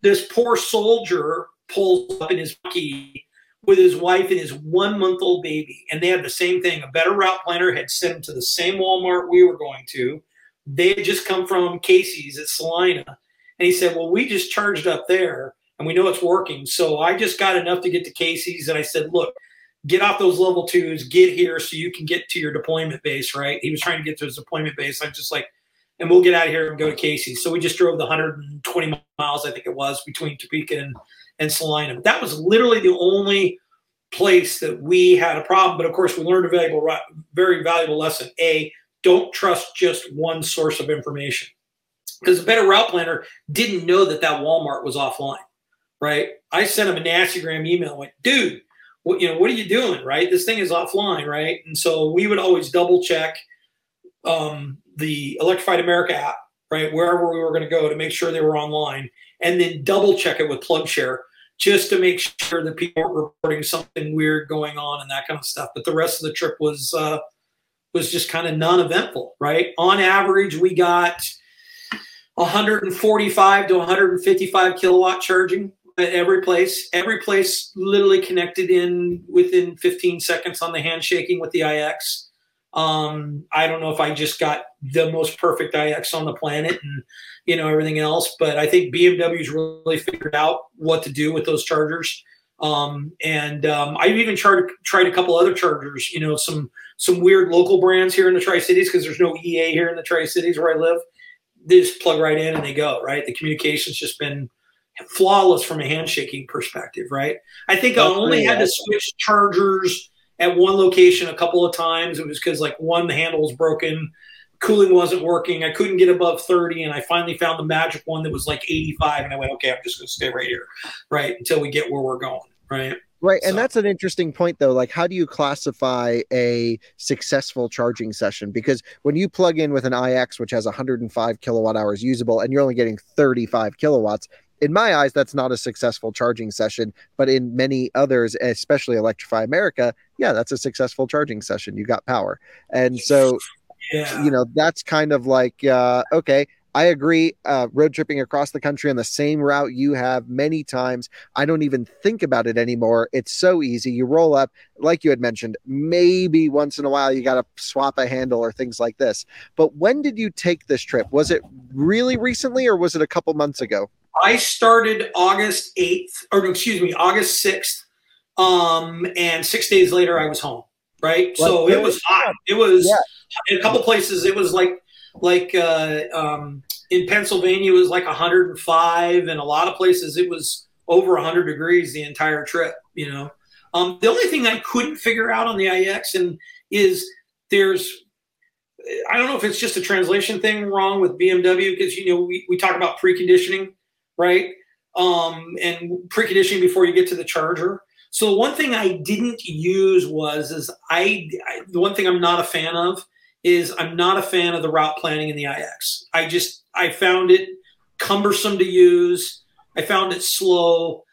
this poor soldier pulls up in his key with his wife and his one month old baby. And they had the same thing. A better route planner had sent him to the same Walmart we were going to. They had just come from Casey's at Salina. And he said, Well, we just charged up there and we know it's working. So I just got enough to get to Casey's. And I said, Look, get off those level twos, get here so you can get to your deployment base, right? He was trying to get to his deployment base. I'm just like, and we'll get out of here and go to Casey's. So we just drove the 120 miles, I think it was, between Topeka and, and Salina. That was literally the only place that we had a problem. But of course, we learned a valuable, very valuable lesson. A, don't trust just one source of information. Because the better route planner didn't know that that Walmart was offline, right? I sent him a nasty gram email, went, dude, what you know, what are you doing, right? This thing is offline, right? And so we would always double check um, the Electrified America app, right, wherever we were going to go to make sure they were online, and then double check it with PlugShare just to make sure that people weren't reporting something weird going on and that kind of stuff. But the rest of the trip was uh, was just kind of non-eventful, right? On average, we got 145 to 155 kilowatt charging at every place. Every place literally connected in within 15 seconds on the handshaking with the IX. Um, I don't know if I just got the most perfect IX on the planet and you know everything else, but I think BMW's really figured out what to do with those chargers. Um, and um, I've even tried tried a couple other chargers. You know, some some weird local brands here in the Tri Cities because there's no EA here in the Tri Cities where I live. They just plug right in and they go. Right, the communication's just been flawless from a handshaking perspective. Right, I think That's I only had awesome. to switch chargers at one location a couple of times. It was because like one the handle was broken, cooling wasn't working. I couldn't get above 30, and I finally found the magic one that was like 85, and I went, okay, I'm just going to stay right here, right, until we get where we're going, right. Right. And so. that's an interesting point, though. Like, how do you classify a successful charging session? Because when you plug in with an IX, which has 105 kilowatt hours usable, and you're only getting 35 kilowatts, in my eyes, that's not a successful charging session. But in many others, especially Electrify America, yeah, that's a successful charging session. You got power. And so, yeah. you know, that's kind of like, uh, okay, I agree. Uh, road tripping across the country on the same route you have many times. I don't even think about it anymore. It's so easy. You roll up, like you had mentioned, maybe once in a while you got to swap a handle or things like this. But when did you take this trip? Was it really recently or was it a couple months ago? I started August 8th, or excuse me, August 6th. Um, and six days later, I was home. Right. so it was hot. It was yeah. in a couple places, it was like, like uh, um, in Pennsylvania, it was like 105. And a lot of places, it was over 100 degrees the entire trip, you know. Um, the only thing I couldn't figure out on the IX and is there's I don't know if it's just a translation thing wrong with BMW because you know we, we talk about preconditioning right? Um, and preconditioning before you get to the charger. So the one thing I didn't use was is I, I, the one thing I'm not a fan of is I'm not a fan of the route planning in the IX. I just I found it cumbersome to use. I found it slow,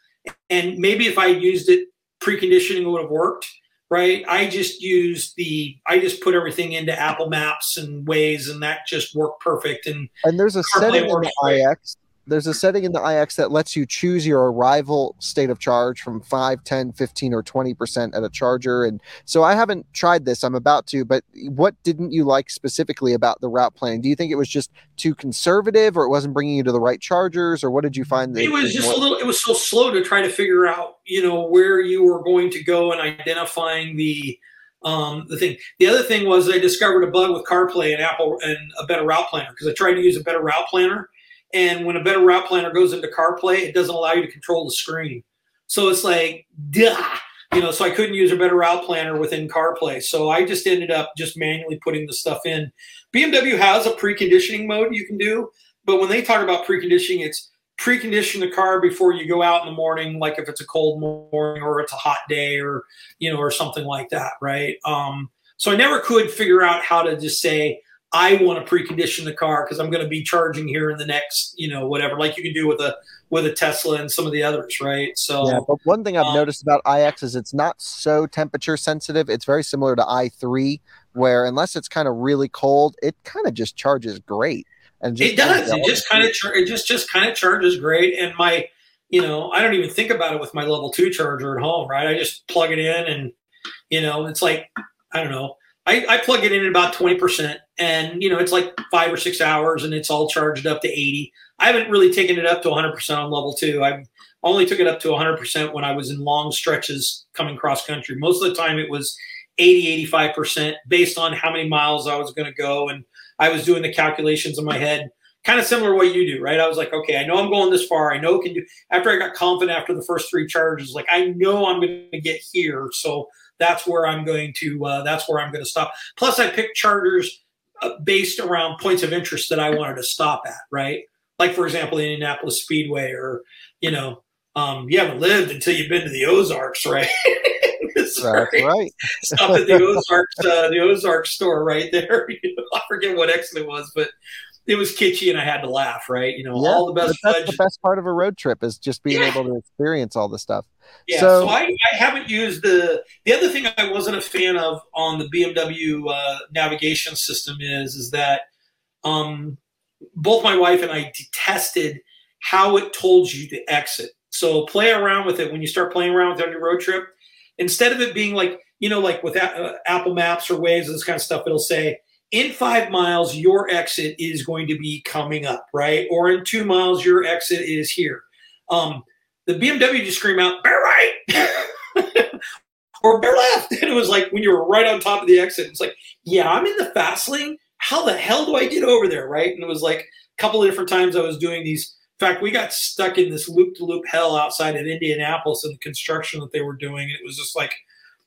and maybe if I used it preconditioning, it would have worked. Right? I just used the I just put everything into Apple Maps and Waze, and that just worked perfect. And and there's a setting in the IX there's a setting in the IX that lets you choose your arrival state of charge from 5, 10, 15, or 20% at a charger. And so I haven't tried this. I'm about to, but what didn't you like specifically about the route planning? Do you think it was just too conservative or it wasn't bringing you to the right chargers or what did you find? That it was just more- a little, it was so slow to try to figure out, you know, where you were going to go and identifying the, um, the thing. The other thing was I discovered a bug with CarPlay and Apple and a better route planner because I tried to use a better route planner and when a better route planner goes into CarPlay, it doesn't allow you to control the screen. So it's like, duh, you know, so I couldn't use a better route planner within CarPlay. So I just ended up just manually putting the stuff in. BMW has a preconditioning mode you can do, but when they talk about preconditioning, it's precondition the car before you go out in the morning, like if it's a cold morning or it's a hot day or, you know, or something like that, right? Um, so I never could figure out how to just say, I want to precondition the car because I'm going to be charging here in the next, you know, whatever, like you can do with a with a Tesla and some of the others, right? So yeah, but one thing I've um, noticed about iX is it's not so temperature sensitive. It's very similar to i3, where unless it's kind of really cold, it kind of just charges great. And it does. It just kind of char- it just just kind of charges great. And my, you know, I don't even think about it with my level two charger at home, right? I just plug it in, and you know, it's like I don't know I, I plug it in at about 20%, and you know, it's like five or six hours and it's all charged up to 80. I haven't really taken it up to 100% on level two. I only took it up to 100% when I was in long stretches coming cross country. Most of the time it was 80, 85% based on how many miles I was going to go. And I was doing the calculations in my head, kind of similar to what you do, right? I was like, okay, I know I'm going this far. I know can do. After I got confident after the first three charges, like I know I'm going to get here, so that's where I'm going to. Uh, that's where I'm going to stop. Plus, I picked chargers uh, based around points of interest that I wanted to stop at, right? Like for example, the Indianapolis Speedway, or you know, um, you haven't lived until you've been to the Ozarks, right? (laughs) That's right. Stop at the Ozarks, uh, the Ozarks store right there. (laughs) I forget what exit it was, but it was kitschy, and I had to laugh. Right, you know, Yeah, all the best. that's the best part of a road trip is just being Yeah. able to experience all the stuff. Yeah, So- so, I, I haven't used the the other thing I wasn't a fan of on the BMW uh, navigation system is is that um, both my wife and I detested how it told you to exit. So play around with it when you start playing around with it on your road trip. Instead of it being like you know like with A- uh, Apple Maps or Waze and this kind of stuff, it'll say in five miles your exit is going to be coming up, right? Or in two miles your exit is here. Um, the BMW just scream out, bear right (laughs) or bear left. And (laughs) it was like when you were right on top of the exit, it's like, yeah, I'm in the fast lane. How the hell do I get over there? Right. And it was like a couple of different times I was doing these. In fact, we got stuck in this loop to loop hell outside of Indianapolis and the construction that they were doing. It was just like,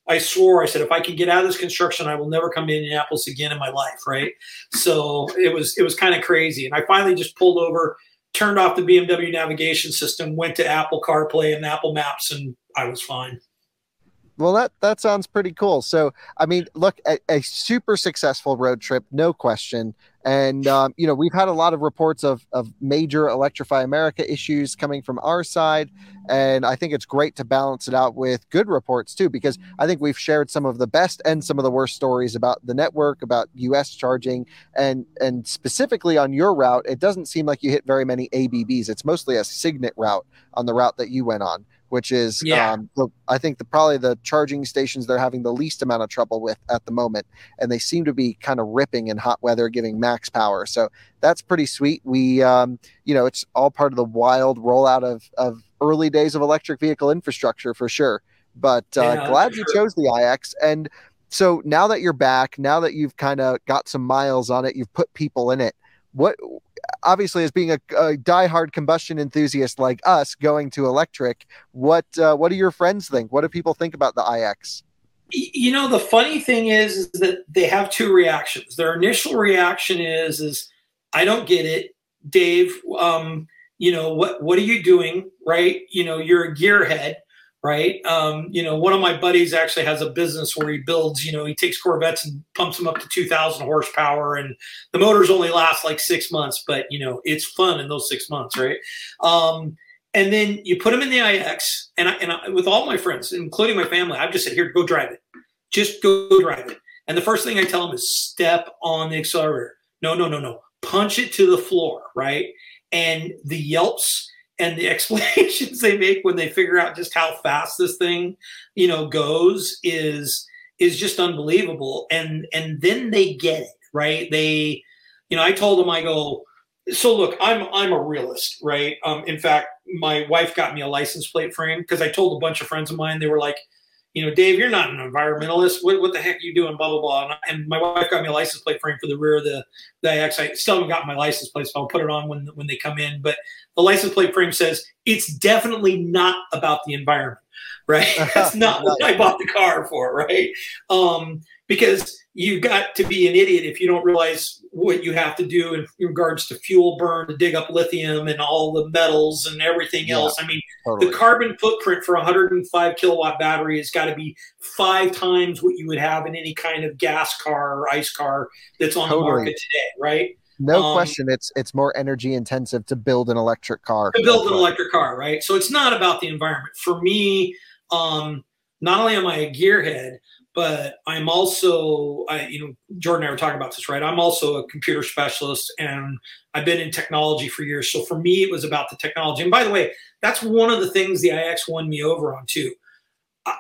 I swore, I said, if I can get out of this construction, I will never come to Indianapolis again in my life. Right. So it was, it was kind of crazy. And I finally just pulled over, turned off the BMW navigation system, went to Apple CarPlay and Apple Maps, and I was fine. Well, that that sounds pretty cool. So, I mean, look, a, a super successful road trip, no question. And um, you know, we've had a lot of reports of of major Electrify America issues coming from our side, and I think it's great to balance it out with good reports too, because I think we've shared some of the best and some of the worst stories about the network, about U.S. charging, and and specifically on your route, it doesn't seem like you hit very many ABBs. It's mostly a Signet route on the route that you went on which is Yeah. um, the, I think the probably the charging stations they're having the least amount of trouble with at the moment, and they seem to be kind of ripping in hot weather, giving max power. So that's pretty sweet. We, um, you know, it's all part of the wild rollout of of early days of electric vehicle infrastructure for sure. But uh, Yeah, glad you sure. chose the iX, and so now that you're back, now that you've kind of got some miles on it, you've put people in it. What obviously as being a, a diehard combustion enthusiast like us going to electric what uh, what do your friends think what do people think about the ix You know, the funny thing is, is that they have two reactions. Their initial reaction is, is I don't get it, Dave. Um, you know what? What are you doing? Right? You know, you're a gearhead, right? Um, you know, one of my buddies actually has a business where he builds. You know, he takes Corvettes and pumps them up to 2,000 horsepower, and the motors only last like six months, but you know, it's fun in those six months, right? Um, and then you put them in the IX, and I, and I, with all my friends, including my family, I've just said, "Here, go drive it. Just go drive it." And the first thing I tell them is, "Step on the accelerator. No, no, no, no. Punch it to the floor, right?" And the yelps and the (laughs) explanations they make when they figure out just how fast this thing, you know, goes is is just unbelievable. And and then they get it, right? They, you know, I told them, I go, so look, I'm I'm a realist, right? Um, in fact, my wife got me a license plate frame because I told a bunch of friends of mine. They were like, you know, Dave, you're not an environmentalist. What, what the heck are you doing? Blah blah blah. And, and my wife got me a license plate frame for the rear of the the. I still haven't got my license plate, so I'll put it on when when they come in. But the license plate frame says it's definitely not about the environment, right? (laughs) That's not (laughs) what I bought the car for, right? Um, because you've got to be an idiot if you don't realize what you have to do in regards to fuel burn to dig up lithium and all the metals and everything Yeah. else. I mean, totally the carbon footprint for a 105 kilowatt battery has got to be five times what you would have in any kind of gas car or ice car that's on Totally. the market today, right? no um, question it's it's more energy intensive to build an electric car to build an electric car, right? So it's not about the environment. For me, um, not only am I a gearhead, but I'm also, I, you know, Jordan and I were talking about this, right? I'm also a computer specialist and I've been in technology for years. So for me, it was about the technology. And by the way, that's one of the things the IX won me over on too. I,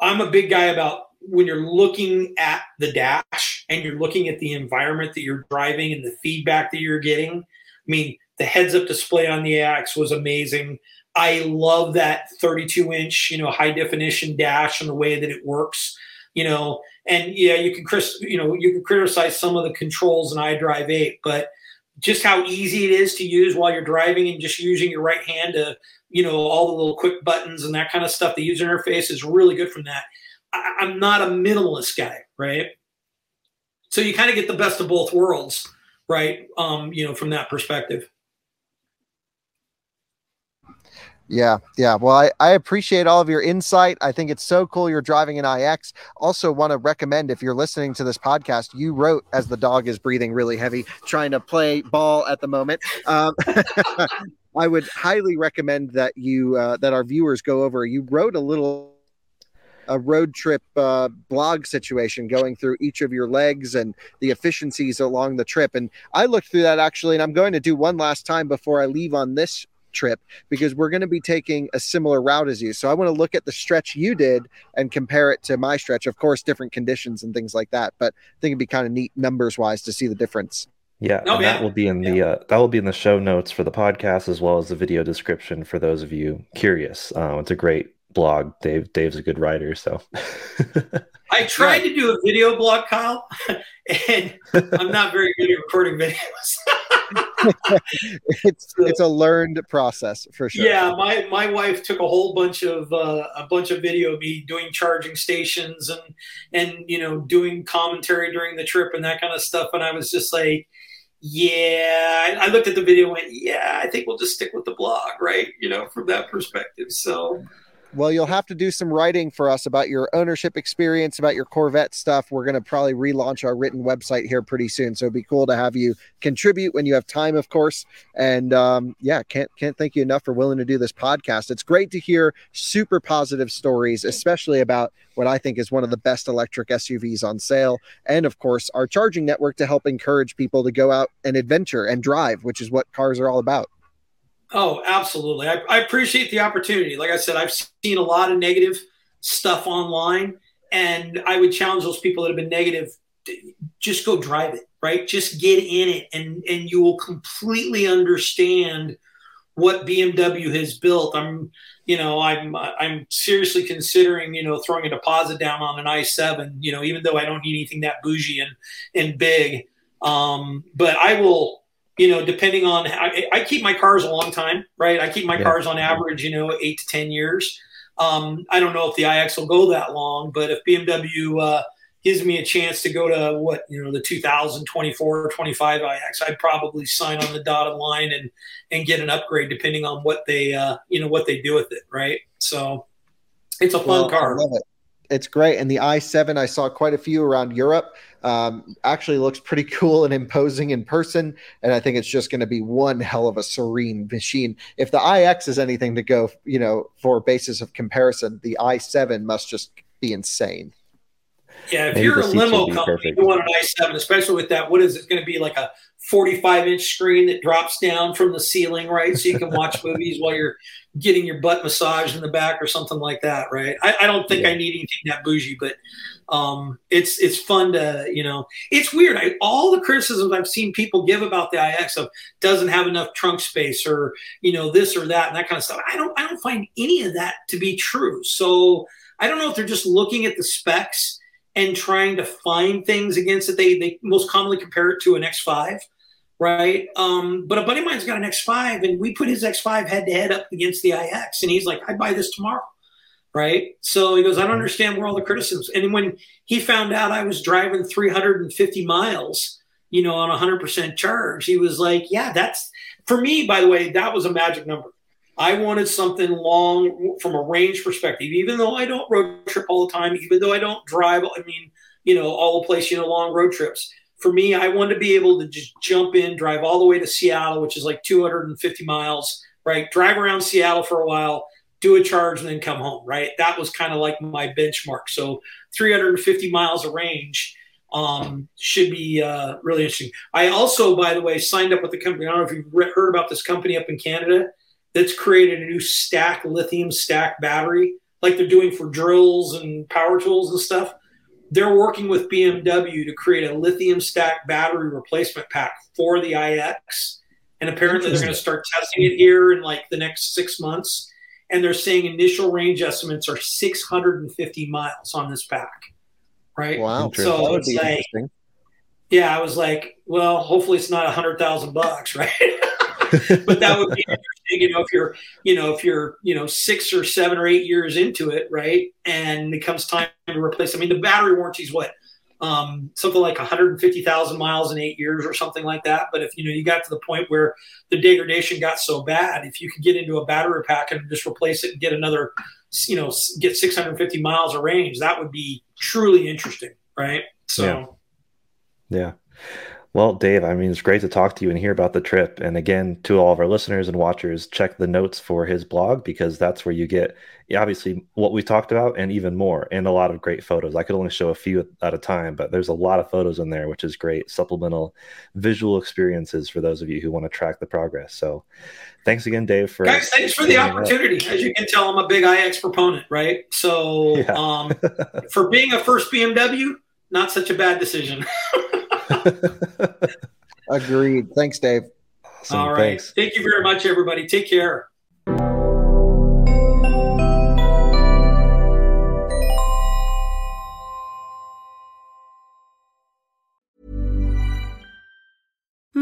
I'm a big guy about when you're looking at the dash and you're looking at the environment that you're driving and the feedback that you're getting. I mean, the heads up display on the iX was amazing. I love that 32 inch, you know, high definition dash and the way that it works. You know, and yeah, you can, Chris, you know, you can criticize some of the controls in iDrive 8, but just how easy it is to use while you're driving and just using your right hand to, you know, all the little quick buttons and that kind of stuff. The user interface is really good from that. I, I'm not a minimalist guy, right? So you kind of get the best of both worlds, right? Um, you know, from that perspective. Yeah, yeah. Well, I, I appreciate all of your insight. I think it's so cool you're driving an IX. Also, want to recommend if you're listening to this podcast, you wrote as the dog is breathing really heavy, trying to play ball at the moment. Um, (laughs) I would highly recommend that you uh, that our viewers go over. You wrote a little a road trip uh, blog situation going through each of your legs and the efficiencies along the trip. And I looked through that actually, and I'm going to do one last time before I leave on this trip because we're going to be taking a similar route as you. So I want to look at the stretch you did and compare it to my stretch. Of course, different conditions and things like that, but I think it'd be kind of neat numbers wise to see the difference. Yeah, oh, yeah. that will be in the uh, that will be in the show notes for the podcast as well as the video description for those of you curious. Uh, it's a great blog. Dave Dave's a good writer, so. I (laughs) tried to do a video blog, Kyle, (laughs) and I'm not very good at recording videos. (laughs) (laughs) it's it's a learned process for sure. Yeah, my my wife took a whole bunch of uh, a bunch of video of me doing charging stations and and you know doing commentary during the trip and that kind of stuff, and I was just like. Yeah, I looked at the video and went, yeah, I think we'll just stick with the blog, right? You know, from that perspective. So, well, you'll have to do some writing for us about your ownership experience, about your Corvette stuff. We're going to probably relaunch our written website here pretty soon, so it'd be cool to have you contribute when you have time, of course. And um, yeah, can't can't thank you enough for willing to do this podcast. It's great to hear super positive stories, especially about what I think is one of the best electric SUVs on sale, and of course our charging network to help encourage people to go out and adventure and drive, which is what cars are all about. Oh, absolutely. I, I appreciate the opportunity. Like I said, I've seen a lot of negative stuff online, and I would challenge those people that have been negative just go drive it, right? Just get in it, and and you will completely understand what BMW has built. I'm, you know, I'm I'm seriously considering, you know, throwing a deposit down on an i7. You know, even though I don't need anything that bougie and and big, um, but I will you know, depending on I, I, keep my cars a long time, right? I keep my yeah. cars on average, you know, eight to ten years. Um, I don't know if the iX will go that long, but if BMW uh, gives me a chance to go to what you know the 2024 or 25 iX, I'd probably sign on the dotted line and and get an upgrade depending on what they uh, you know what they do with it, right? So it's a fun well, car. It. It's great, and the i7 I saw quite a few around Europe. Um, actually looks pretty (laughs) cool and imposing in person. And I think it's just going to be one hell of a serene machine. If the iX is anything to go, you know, for basis of comparison, the i7 must just be insane. Yeah, if Maybe you're a limo company, you want an i7, especially with that. What is it going to be like a 45 inch screen that drops down from the ceiling, right? So you can watch (laughs) movies while you're getting your butt massaged in the back or something like that, right? I, I don't think yeah. I need anything that bougie, but um, it's it's fun to you know. It's weird. I, all the criticisms I've seen people give about the iX of doesn't have enough trunk space or you know this or that and that kind of stuff. I don't I don't find any of that to be true. So I don't know if they're just looking at the specs and trying to find things against it. They they most commonly compare it to an X5 right? Um, but a buddy of mine's got an X5, and we put his X5 head to head up against the iX, and he's like, "I'd buy this tomorrow." Right. So he goes, I don't understand where all the criticisms. And when he found out I was driving 350 miles, you know, on 100% charge, he was like, Yeah, that's for me, by the way, that was a magic number. I wanted something long from a range perspective, even though I don't road trip all the time, even though I don't drive, I mean, you know, all the place, you know, long road trips for me, I wanted to be able to just jump in, drive all the way to Seattle, which is like 250 miles, right? Drive around Seattle for a while, do a charge, and then come home, right? That was kind of like my benchmark. So 350 miles of range um, should be uh, really interesting. I also, by the way, signed up with the company. I don't know if you've heard about this company up in Canada that's created a new stack lithium stack battery, like they're doing for drills and power tools and stuff they're working with BMW to create a lithium stack battery replacement pack for the iX. And apparently they're going to start testing it here in like the next six months. And they're saying initial range estimates are 650 miles on this pack. right? Wow. So it's like, yeah, I was like, well, hopefully it's not a hundred thousand bucks, (laughs) right? But that would be interesting, you know, if you're, you know, if you're, you know, six or seven or eight years into it, right, and it comes time to replace. I mean, the battery warranty is what um, something like 150,000 miles in eight years or something like that. But if you know you got to the point where the degradation got so bad, if you could get into a battery pack and just replace it and get another, you know, get 650 miles of range, that would be truly interesting, right? So, yeah. yeah. Well, Dave, I mean, it's great to talk to you and hear about the trip. And again, to all of our listeners and watchers, check the notes for his blog because that's where you get obviously what we talked about and even more, and a lot of great photos. I could only show a few at a time, but there's a lot of photos in there, which is great supplemental visual experiences for those of you who want to track the progress. So, thanks again, Dave. For guys, thanks for the opportunity. As you can tell, I'm a big iX proponent, right? So, yeah. um, for being a first BMW, not such a bad decision. (laughs) (laughs) Agreed. Thanks, Dave. Awesome. All right. Thanks. Thank you very much, everybody. Take care.